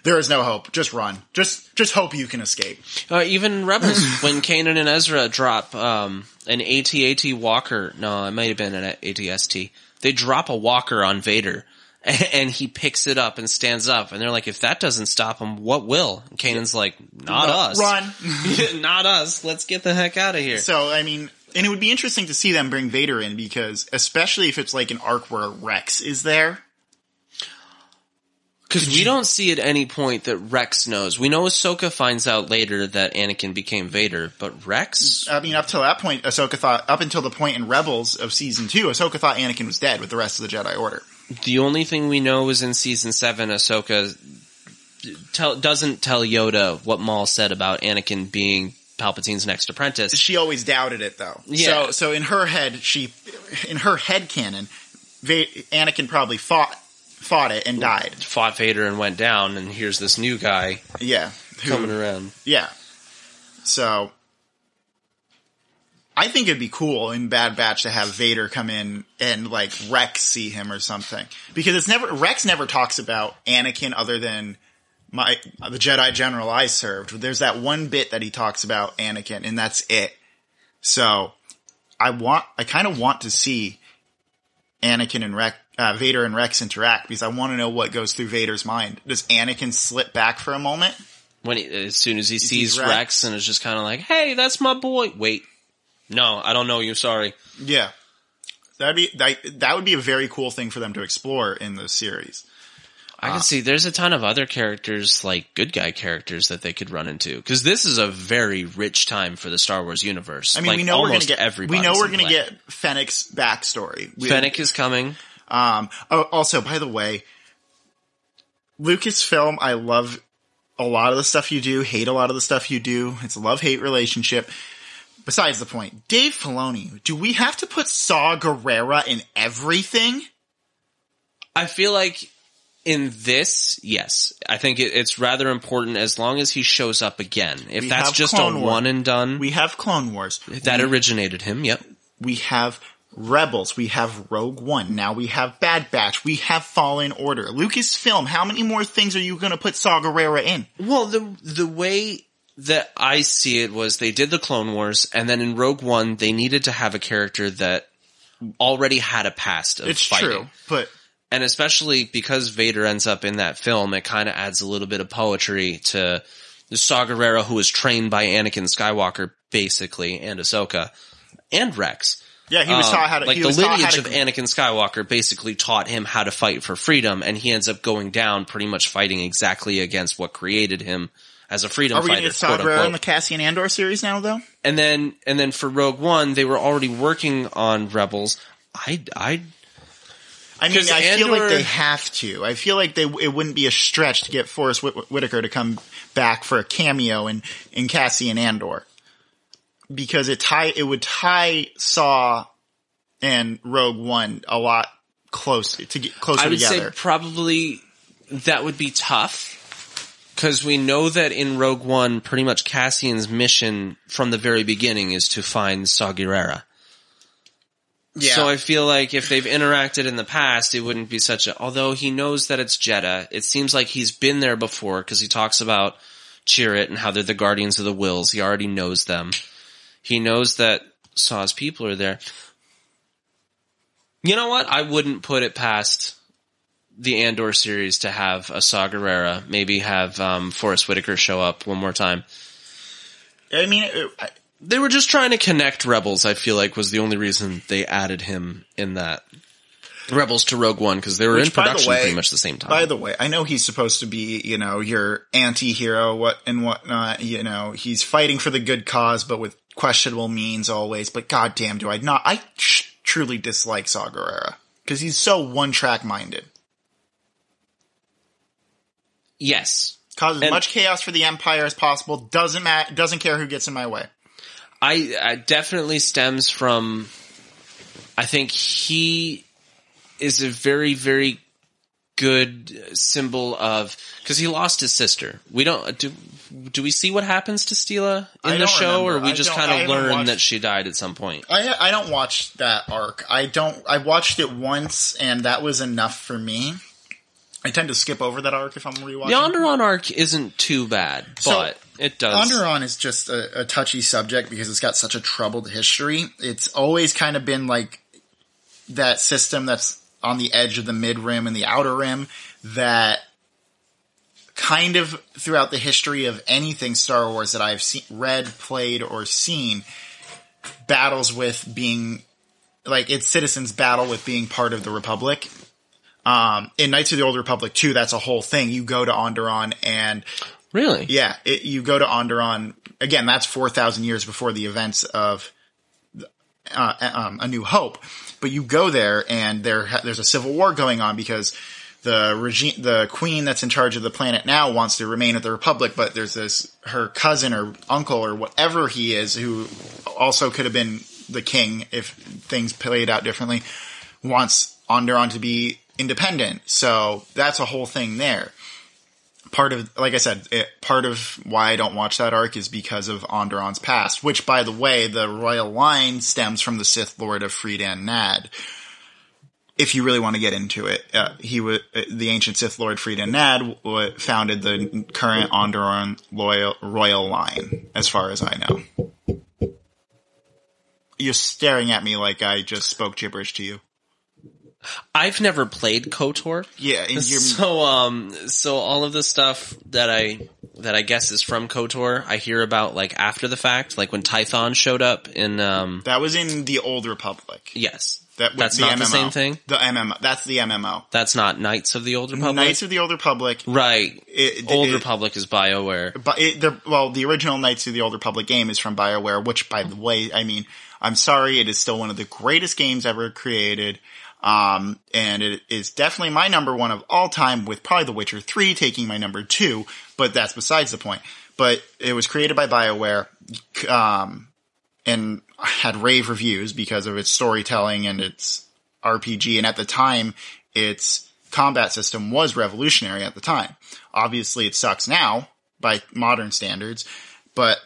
there is no hope. Just run. Just just hope you can escape. Uh, even Rebels, when Kanan and Ezra drop um, an AT-AT walker, no, it might have been an ATST. They drop a walker on Vader, and he picks it up and stands up, and they're like, "If that doesn't stop him, what will?" And Kanan's like, "Not us, Run. not us. Let's get the heck out of here." so I mean. And it would be interesting to see them bring Vader in because, especially if it's like an arc where Rex is there, Because we don't see at any point that Rex knows. We know Ahsoka finds out later that Anakin became Vader, but Rex, I mean, up till that point, Ahsoka thought, up until the point in Rebels of season two, Ahsoka thought Anakin was dead with the rest of the Jedi Order. The only thing we know is in season seven, Ahsoka tell, doesn't tell Yoda what Maul said about Anakin being Palpatine's next apprentice. She always doubted it though. Yeah. So, so in her head, she, in her head canon, Va- Anakin probably fought, fought it and died. Fought Vader and went down, and here's this new guy Yeah. Who- coming around. Yeah. So, I think it'd be cool in Bad Batch to have Vader come in and like Rex see him or something because it's never Rex never talks about Anakin other than my the Jedi General I served. There's that one bit that he talks about Anakin and that's it. So, I want I kind of want to see Anakin and Rex, uh, Vader and Rex interact because I want to know what goes through Vader's mind. Does Anakin slip back for a moment? When he, as soon as he sees Rex. Rex. and is just kind of like, "Hey, that's my boy." Wait, no, I don't know you. Sorry. Yeah. That'd be that, that would be a very cool thing for them to explore in the series. I can see there's a ton of other characters, like good guy characters, that they could run into. Because this is a very rich time for the Star Wars universe. I mean, like, we know we're gonna get everybody's we know we're gonna get Fennec's backstory. We- Fennec is coming. Um. Oh, also, by the way, Lucasfilm, I love a lot of the stuff you do. Hate a lot of the stuff you do. It's a love hate relationship. Besides the point, Dave Filoni, do we have to put Saw Gerrera in everything? I feel like in this, yes, I think it, it's rather important as long as he shows up again. If We that's just Clone a Wars. one and done, We have Clone Wars. that originated him. Yep. we have Rebels, we have Rogue One, now we have Bad Batch, we have Fallen Order. Lucasfilm, how many more things are you gonna put Saw Gerrera in? Well, the the way that I see it was they did the Clone Wars, and then in Rogue One they needed to have a character that already had a past of It's fighting. true, but and especially because Vader ends up in that film, it kind of adds a little bit of poetry to the Saw Gerrera, who was trained by Anakin Skywalker, basically, and Ahsoka. and Rex. Yeah, he was Um, taught how to like he the was taught how lineage to of Anakin Skywalker basically taught him how to fight for freedom, and he ends up going down pretty much fighting exactly against what created him as a freedom Are we going fighter. Saw Gerrera in the Cassian Andor series now, though? and then and then for Rogue One, they were already working on Rebels. I I I mean, I feel like they have to. I feel like they it wouldn't be a stretch to get Forrest Whit- Whitaker to come back for a cameo in in Cassian Andor because it tie it would tie Saw and Rogue One a lot closer to get closer I would together. say probably that would be tough because we know that in Rogue One, pretty much Cassian's mission from the very beginning is to find Saw Gerrera. yeah, So I feel like if they've interacted in the past, it wouldn't be such a. Although he knows that it's Jedha, it seems like he's been there before because he talks about Chirrut and how they're the guardians of the Whills. He already knows them. He knows that Saw's people are there. You know what? I wouldn't put it past the Andor series to have a Saw Gerrera. Maybe have um, Forrest Whitaker show up one more time. I mean, it, I- They were just trying to connect Rebels. I feel like was the only reason they added him in that Rebels to Rogue One because they were Which, in production way- pretty much the same time. By the way, I know he's supposed to be, you know, your anti-hero, what and whatnot. You know, he's fighting for the good cause, but with questionable means always. But goddamn, do I not? I sh- truly dislike Saw because he's so one-track minded. Yes, Cause as And- much chaos for the Empire as possible. Doesn't matter. Doesn't care who gets in my way. I, I definitely stems from. I think he is a very very good symbol of because he lost his sister. We don't do. Do we see what happens to Steela in the show, remember. or we I just kind of learn watched- that she died at some point? I I don't watch that arc. I don't. I watched it once, and that was enough for me. I tend to skip over that arc if I'm rewatching. The Onderon arc isn't too bad, So, but it does. Onderon is just a, a touchy subject because it's got such a troubled history. It's always kind of been like that system that's on the edge of the mid rim and the outer rim that kind of throughout the history of anything Star Wars that I've seen, read, played, or seen battles with being like its citizens battle with being part of the Republic. Um, in Knights of the Old Republic 2, that's a whole thing. You go to Onderon and really? yeah, it, you go to Onderon again. That's four thousand years before the events of uh, um, A New Hope. But you go there, and there there's a civil war going on because the regime, the queen that's in charge of the planet now, wants to remain at the Republic. But there's this her cousin or uncle or whatever he is, who also could have been the king if things played out differently, wants Onderon to be independent. So that's a whole thing there part of, like I said, it, part of why I don't watch that arc is because of Onderon's past, which, by the way, the royal line stems from the Sith Lord of Freedan Nad. If you really want to get into it, uh, he was the ancient Sith Lord Freedan Nad w- founded the current Onderon loyal, royal line, as far as I know. You're staring at me like I just spoke gibberish to you. I've never played KOTOR. Yeah, and So um so all of the stuff that I that I guess is from KOTOR, I hear about like after the fact, like when Tython showed up in um that was in the Old Republic. yes. That That's the not the same thing? The MMO. That's the MMO. That's not Knights of the Old Republic. Knights of the Old Republic. right. It, Old it- Republic is BioWare. But it, the, well, the original Knights of the Old Republic game is from BioWare, which, by the way, I mean, I'm sorry, it is still one of the greatest games ever created. Um, and it is definitely my number one of all time, with probably The Witcher 3 taking my number two, but that's besides the point. But it was created by BioWare, um, and had rave reviews because of its storytelling and its RPG. And at the time, its combat system was revolutionary at the time. Obviously, it sucks now by modern standards, but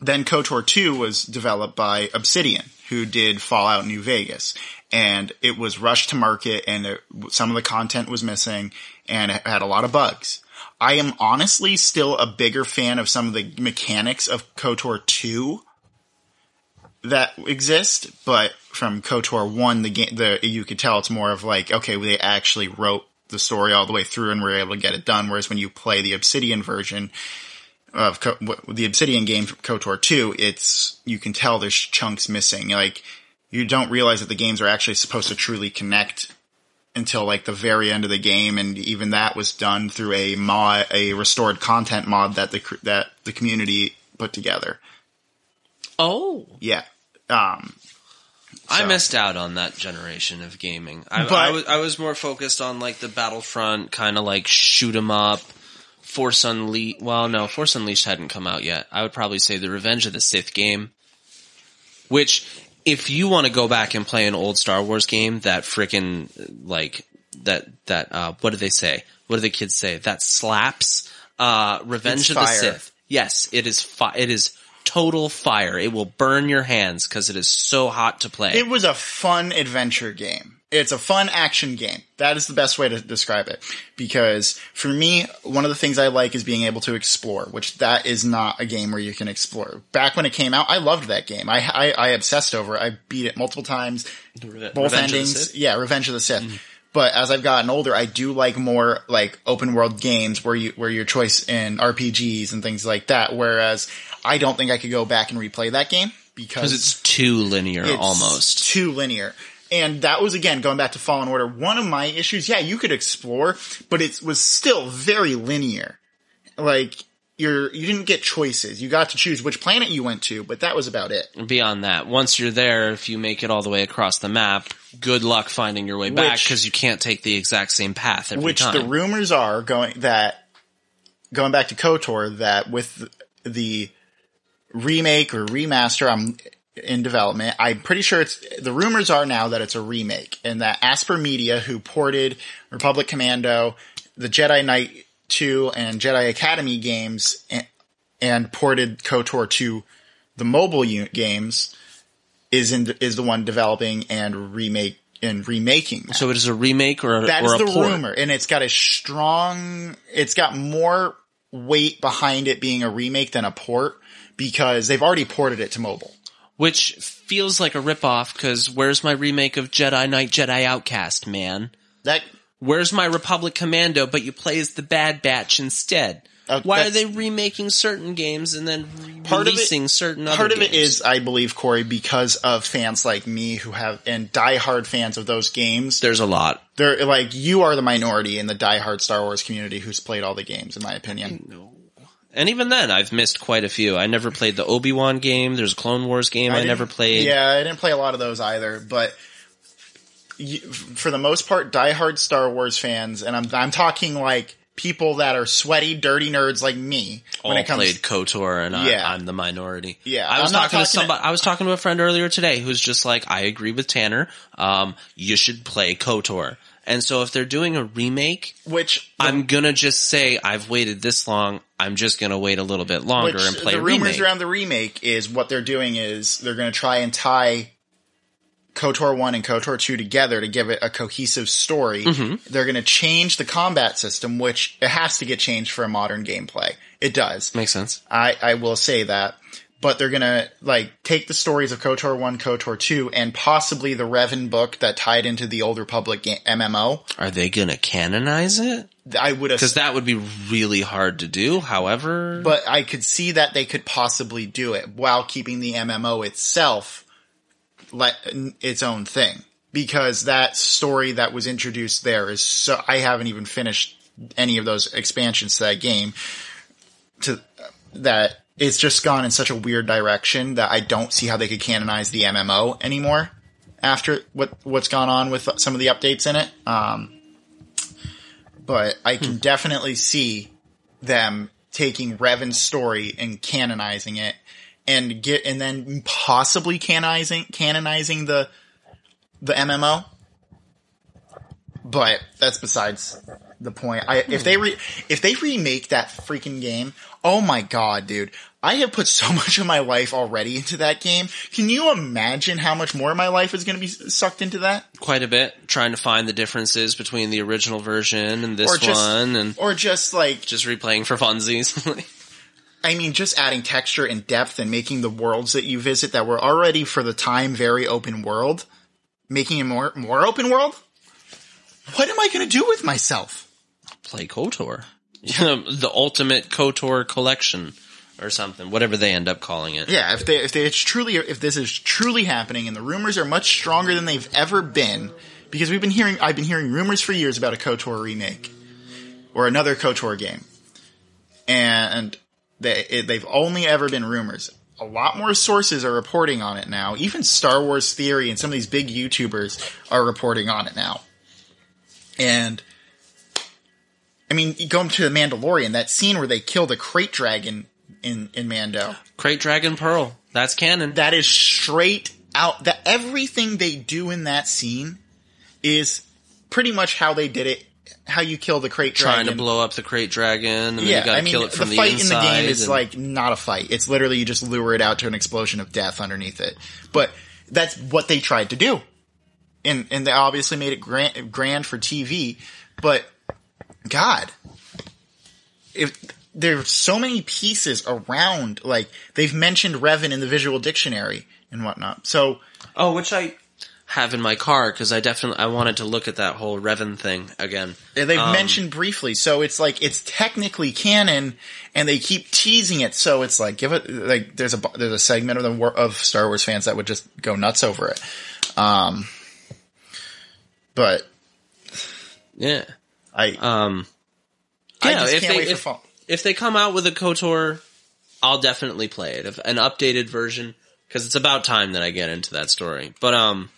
then KOTOR 2 was developed by Obsidian, who did Fallout New Vegas. And it was rushed to market and it, some of the content was missing and it had a lot of bugs. I am honestly still a bigger fan of some of the mechanics of KOTOR 2 that exist, but from KOTOR 1, the game, the, you could tell it's more of like, okay, they actually wrote the story all the way through and were able to get it done. Whereas when you play the Obsidian version, of Co- the Obsidian game from KOTOR 2, it's you can tell there's chunks missing. Like you don't realize that the games are actually supposed to truly connect until like the very end of the game, and even that was done through a mod, a restored content mod that the that the community put together. Oh, Yeah. Um, I missed out on that generation of gaming. I, But- I, was, I was more focused on like the Battlefront kind of like shoot 'em up. Force Unleashed. Well, no, Force Unleashed hadn't come out yet. I would probably say the Revenge of the Sith game, which if you want to go back and play an old Star Wars game, that frickin' like that that uh, what do they say? What do the kids say? That slaps. Uh, Revenge It's of the fire. Sith. Yes, it is. Fi- it is total fire. It will burn your hands because it is so hot to play. It was a fun adventure game. It's a fun action game. That is the best way to describe it. Because for me, one of the things I like is being able to explore, which that is not a game where you can explore. Back when it came out, I loved that game. I, I, I obsessed over it. I beat it multiple times. Reve- Both Revenge endings. Mm. Yeah, Revenge of the Sith. But as I've gotten older, I do like more like open world games where you, where your choice in RPGs and things like that. Whereas I don't think I could go back and replay that game because because it's too linear it's almost. too linear. And that was again going back to Fallen Order. One of my issues, yeah, you could explore, but it was still very linear. Like you're you didn't get choices. You got to choose which planet you went to, but that was about it. Beyond that, once you're there, if you make it all the way across the map, good luck finding your way back because you can't take the exact same path every Which time. Which the rumors are going that going back to KOTOR that with the remake or remaster I'm in development, I'm pretty sure it's the rumors are now that it's a remake and that Aspyr Media who ported Republic Commando, the Jedi Knight 2 and Jedi Academy games and, and ported KOTOR to the mobile unit games is in is the one developing and remake and remaking that. so it is a remake or a, That or is a the port. rumor, and it's got a strong. It's got more weight behind it being a remake than a port because they've already ported it to mobile. Which feels like a ripoff. Because where's my remake of Jedi Knight, Jedi Outcast, man? That Where's my Republic Commando, but you play as the Bad Batch instead? Uh, Why are they remaking certain games and then Part of it- releasing certain other part of it games? is, I believe, Corey, because of fans like me who have and diehard fans of those games. There's a lot. They're like you are the minority in the diehard Star Wars community who's played all the games, in my opinion. And even then, I've missed quite a few. I never played the Obi Wan game. There's a Clone Wars game I, didn't- never played. Yeah, I didn't play a lot of those either, but you, for the most part, diehard Star Wars fans, and I'm I'm talking like people that are sweaty, dirty nerds like me. When it comes, played KOTOR, and I, Yeah. I'm the minority. Yeah, I was not talking to talking- somebody. I was talking to a friend earlier today who's just like, I agree with Tanner. Um, you should play KOTOR. And so if they're doing a remake, which I'm gonna just say I've waited this long. I'm just gonna wait a little bit longer and play the rumors remake. around the remake is what they're doing is they're going to try and tie KOTOR 1 and KOTOR 2 together to give it a cohesive story. Mm-hmm. They're going to change the combat system, which it has to get changed for a modern gameplay. It does. Makes sense. I, I will say that. But they're gonna, like, take the stories of KOTOR 1, KOTOR 2, and possibly the Revan book that tied into the Old Republic ga- MMO. Are they gonna canonize it? I would have, Because that would be really hard to do. However, but I could see that they could possibly do it while keeping the MMO itself let its own thing. Because that story that was introduced there is so, I haven't even finished any of those expansions to that game to, that it's just gone in such a weird direction that I don't see how they could canonize the MMO anymore after what, what's gone on with some of the updates in it. Um, but I can definitely see them taking Revan's story and canonizing it and get and then possibly canonizing canonizing the the MMO. But that's besides the point. I if they re, if they remake that freaking game, oh my god, dude. I have put so much of my life already into that game. Can you imagine how much more of my life is going to be sucked into that? quite a bit trying to find the differences between the original version and this Or just one, and or just like just replaying for funsies. I mean, just adding texture and depth and making the worlds that you visit that were already for the time very open world, making it more more open world. What am I going to do with myself? Play KOTOR. the ultimate KOTOR collection or something, whatever they end up calling it. Yeah, if they if they it's truly if this is truly happening and the rumors are much stronger than they've ever been because we've been hearing I've been hearing rumors for years about a KOTOR remake or another KOTOR game. And they it, they've only ever been rumors. A lot more sources are reporting on it now. Even Star Wars Theory and some of these big YouTubers are reporting on it now. And I mean, you go to the Mandalorian, that scene where they kill the krayt dragon in in Mando. Krayt Dragon Pearl. That's canon. That is straight out. That everything they do in that scene is pretty much how they did it. How you kill the krayt dragon? Trying to blow up the Krayt Dragon, and yeah, you gotta I mean, kill it from the the, fight in the game is and- like not a fight. It's literally you just lure it out to an explosion of death underneath it. But that's what they tried to do, and and they obviously made it grand, grand for TV. But God, if there's so many pieces around, like they've mentioned Revan in the visual dictionary and whatnot. So oh, which I have in my car because I definitely I wanted to look at that whole Revan thing again. Yeah, They've Um, mentioned briefly, so it's like it's technically canon, and they keep teasing it. So it's like give it like there's a there's a segment of the war, of Star Wars fans that would just go nuts over it. Um, but Yeah. I Um. I yeah, just if can't they- wait if- for fall. if they come out with a KOTOR, I'll definitely play it. If an updated version, because it's about time that I get into that story. But um,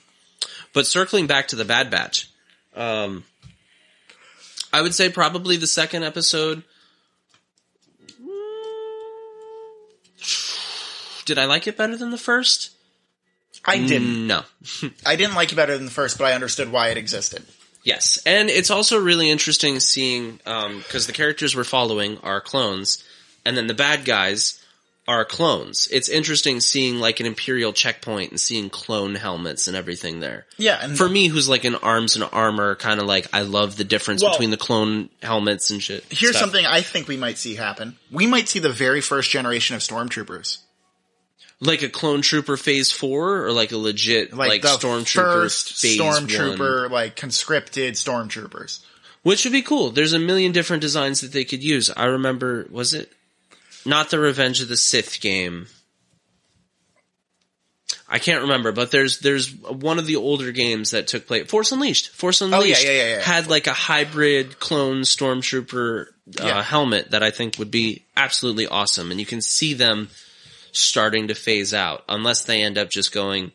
but circling back to the Bad Batch, um, I would say probably the second episode. Did I like it better than the first? I didn't No. I didn't like it better than the first, but I understood why it existed. Yes, and it's also really interesting seeing um, because the characters we're following are clones, and then the bad guys are clones. It's interesting seeing like an Imperial checkpoint and seeing clone helmets and everything there. Yeah, and For me, who's like in arms and armor, kind of like I love the difference Well- between the clone helmets and shit. here's stuff. something I think we might see happen. We might see the very first generation of stormtroopers. Like a clone trooper phase four, or like a legit Like, like, stormtrooper phase one. like conscripted stormtroopers. Which would be cool. There's a million different designs that they could use. I remember, was it not the Revenge of the Sith game? I can't remember, but there's there's one of the older games that took place. Force Unleashed. Force Unleashed Oh, yeah, yeah, yeah. had like a hybrid clone stormtrooper uh, helmet that I think would be absolutely awesome, and you can see them starting to phase out unless they end up just going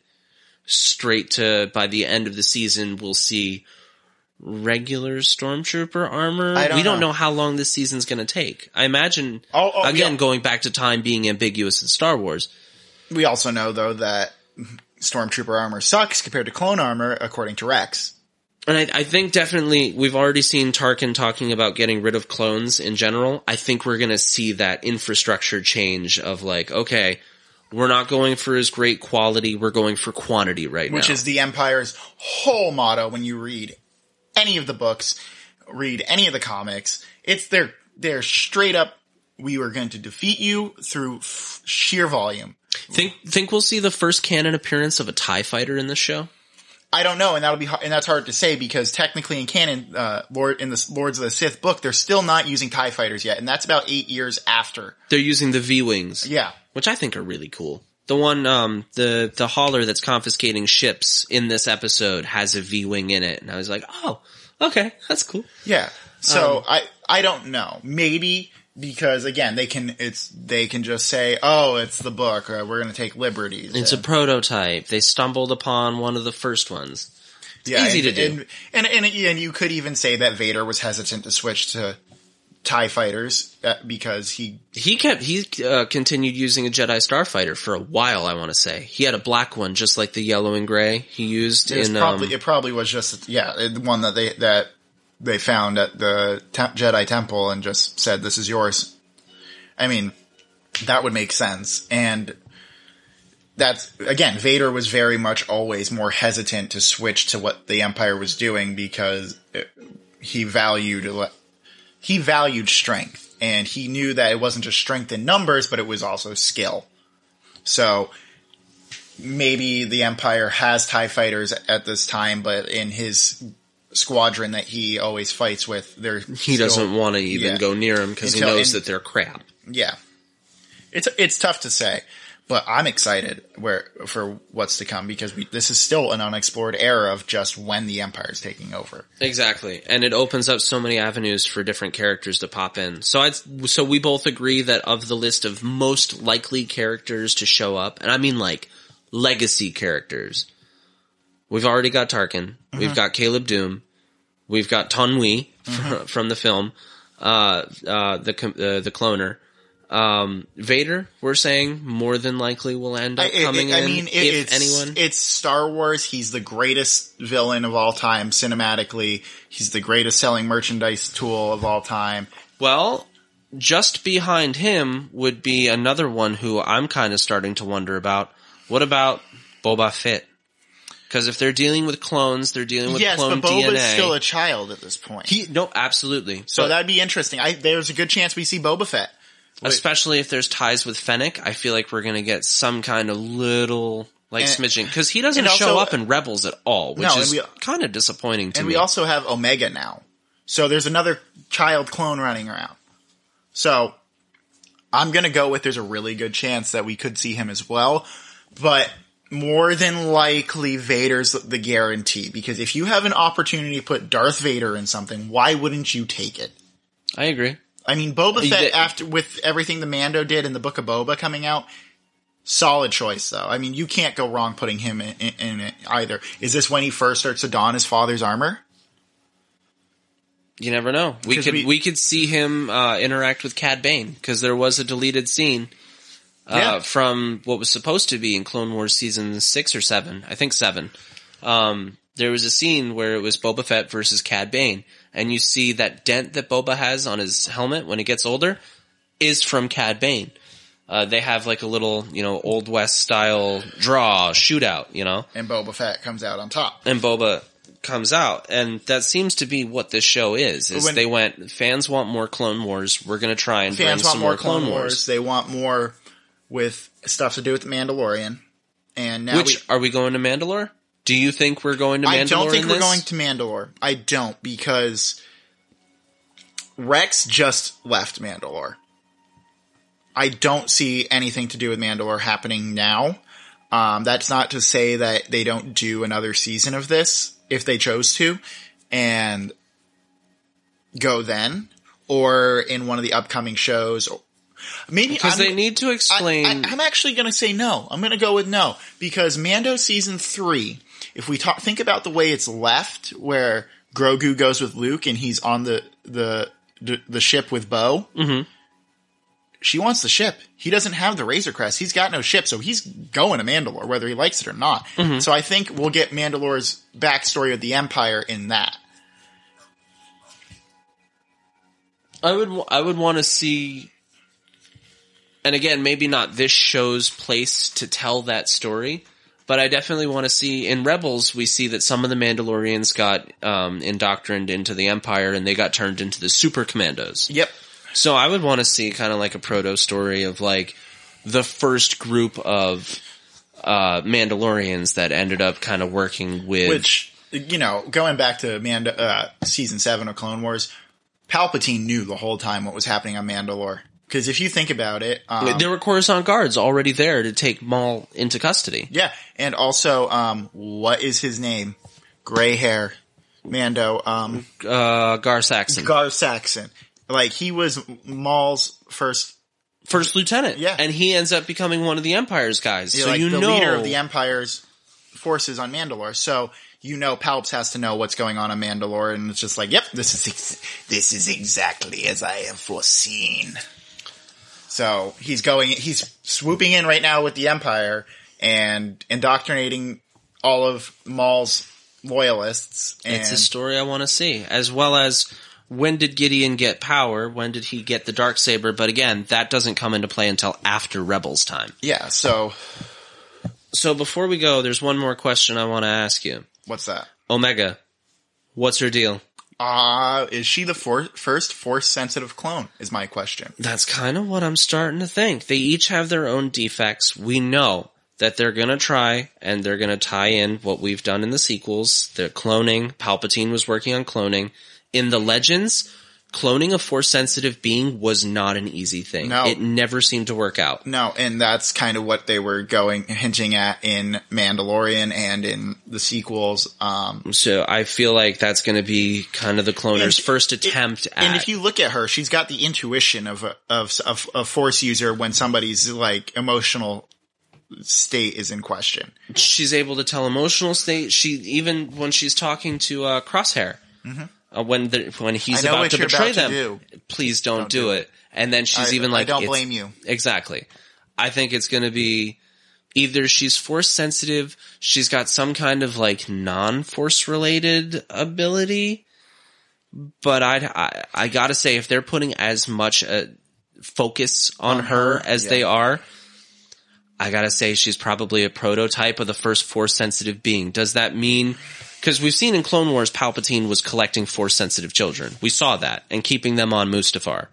straight to by the end of the season we'll see regular stormtrooper armor. Don't we don't know. know how long this season's going to take. I imagine Oh, oh, again yeah. going back to time being ambiguous in Star Wars. We also know though that stormtrooper armor sucks compared to clone armor, according to Rex. And I, I think definitely we've already seen Tarkin talking about getting rid of clones in general. I think we're going to see that infrastructure change of like, okay, we're not going for as great quality, we're going for quantity right which now. Which is the Empire's whole motto when you read any of the books, read any of the comics. It's their they're straight up. We were going to defeat you through f- sheer volume. think think we'll see the first canon appearance of a Tie Fighter in this show. I don't know, and that'll be and that's hard to say because technically in canon, uh, Lord in the Lords of the Sith book, they're still not using Tie fighters yet, and that's about eight years after. They're using the V wings. Yeah, which I think are really cool. The one, um, the the hauler that's confiscating ships in this episode has a V wing in it, and I was like, oh, okay, that's cool. yeah. So Um, I I don't know. Maybe because again, they can it's they can just say, oh, it's the book. Or we're going to take liberties. It's a prototype. They stumbled upon one of the first ones. yeah, easy and, to do. And, and and and you could even say that Vader was hesitant to switch to Tie fighters uh, because he He kept he uh, continued using a Jedi Starfighter for a while. I want to say he had a black one, just like the yellow and gray he used It in. probably um, it probably was just yeah the one that they that they found at the te- Jedi Temple and just said this is yours. I mean, that would make sense. And that's again, Vader was very much always more hesitant to switch to what the Empire was doing because it, he valued he valued strength and he knew that it wasn't just strength in numbers, but it was also skill. So maybe the Empire has TIE fighters at this time, but in his squadron that he always fights with. They're He doesn't want to even yeah. go near him because he knows and- that they're crap. Yeah, it's it's tough to say, but I'm excited where for what's to come because we, this is still an unexplored era of just when the Empire is taking over. Exactly, and it opens up so many avenues for different characters to pop in. So I, so we both agree that of the list of most likely characters to show up, and I mean like legacy characters, we've already got Tarkin, we've got Caleb Dume, we've got Taun We fr- from the film, uh, uh, the uh, the cloner. Um, Vader, we're saying more than likely will end up I, coming I- I in. mean, it, if it's anyone, it's Star Wars. He's the greatest villain of all time cinematically. He's the greatest selling merchandise tool of all time. Well, just behind him would be another one who I'm kind of starting to wonder about. What about Boba Fett? Because if they're dealing with clones, they're dealing with yes, clone but Boba's DNA. still a child at this point. he, no, absolutely. so But that'd be interesting. I, there's a good chance we see Boba Fett. especially if there's ties with Fennec, I feel like we're going to get some kind of little like And- smidgen because he doesn't and show up in Rebels at all, which No, is kind of disappointing to And me. we also have Omega now. So there's another child clone running around. So I'm going to go with there's a really good chance that we could see him as well. But more than likely Vader's the guarantee because if you have an opportunity to put Darth Vader in something, why wouldn't you take it? I agree. I mean, Boba Fett after with everything the Mando did in the Book of Boba coming out, solid choice though. I mean, you can't go wrong putting him in, in, in it either. Is this when he first starts to don his father's armor? You never know. We could we- we, could see him uh, interact with Cad Bane because there was a deleted scene uh, Yeah. from what was supposed to be in Clone Wars season six or seven. I think seven. Um, there was a scene where it was Boba Fett versus Cad Bane, and you see that dent that Boba has on his helmet when he gets older is from Cad Bane. Uh, they have like a little, you know, old west style draw shootout, you know And Boba Fett comes out on top. and Boba comes out, and that seems to be what this show is. Is When- they went fans want more Clone Wars. We're going to try and Fans bring want some more more Clone Wars. Wars. They want more with stuff to do with the Mandalorian. And now Which we, are we going to Mandalore? Do you think we're going to Mandalore? I don't think in we're this? going to Mandalore. I don't because Rex just left Mandalore. I don't see anything to do with Mandalore happening now. Um, that's not to say that they don't do another season of this if they chose to, and go then, or in one of the upcoming shows. Maybe because they need to explain. I, I'm actually going to say no. I'm going to go with no because Mando season three. If we talk, think about the way it's left, where Grogu goes with Luke and he's on the the the, the ship with Bo. Mhm. She wants the ship. He doesn't have the Razor Crest. He's got no ship, so he's going to Mandalore, whether he likes it or not. Mm-hmm. So I think we'll get Mandalore's backstory of the Empire in that. I would I would want to see, and again, maybe not this show's place to tell that story, but I definitely want to see in Rebels. We see that some of the Mandalorians got um, indoctrined into the Empire, and they got turned into the Super Commandos. Yep. So I would want to see kind of like a proto story of like the first group of uh, Mandalorians that ended up kind of working with. Which, you know, going back to Manda, uh, season seven of Clone Wars, Palpatine knew the whole time what was happening on Mandalore. Because if you think about it, um, there were Coruscant guards already there to take Maul into custody. yeah, and also, um, what is his name? Gray hair, Mando, um, Uh, Gar Saxon. Gar Saxon. Like he was Maul's first, first lieutenant. Yeah. and he ends up becoming one of the Empire's guys. yeah, so like you the know, leader of the Empire's forces on Mandalore. So you know, Palps has to know what's going on on Mandalore, and it's just like, yep, this is ex- this is exactly as I have foreseen. So he's going, he's swooping in right now with the Empire and indoctrinating all of Maul's loyalists. And it's a story I want to see, as well as when did Gideon get power? When did he get the dark saber? But again, that doesn't come into play until after Rebels time. yeah, so So before we go, there's one more question I want to ask you. what's that? Omega, what's her deal? Uh, is she the for- first force sensitive clone? Is my question. That's kind of what I'm starting to think. They each have their own defects. We know that they're gonna try and they're gonna tie in what we've done in the sequels. The cloning, Palpatine was working on cloning. In the Legends, cloning a force sensitive being was not an easy thing. No. It never seemed to work out. No, and that's kind of what they were going hinging at in Mandalorian and in the sequels. Um, So I feel like that's gonna be kind of the cloner's And- first attempt at and if you look at her, she's got the intuition of a, of, of a force user when somebody's like emotional state is in question. she's able to tell emotional state. She even when she's talking to uh, Crosshair, uh, when the, when he's about to betray about to them, do. please don't, do, do it. And then she's I- even like, I don't blame you." Exactly. I think it's going to be either she's force sensitive, she's got some kind of like non force related ability. But I'd, I I gotta say, if they're putting as much uh, focus on, On her, her, as yeah. they are, I gotta say she's probably a prototype of the first force sensitive being. Does that mean? Because we've seen in Clone Wars, Palpatine was collecting force sensitive children. We saw that and keeping them on Mustafar.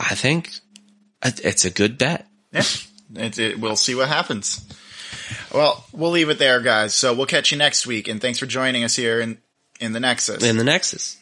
I think it's a good bet. Yeah, it, it, we'll see what happens. Well, we'll leave it there, guys. So we'll catch you next week, and thanks for joining us here in in the Nexus. In the Nexus.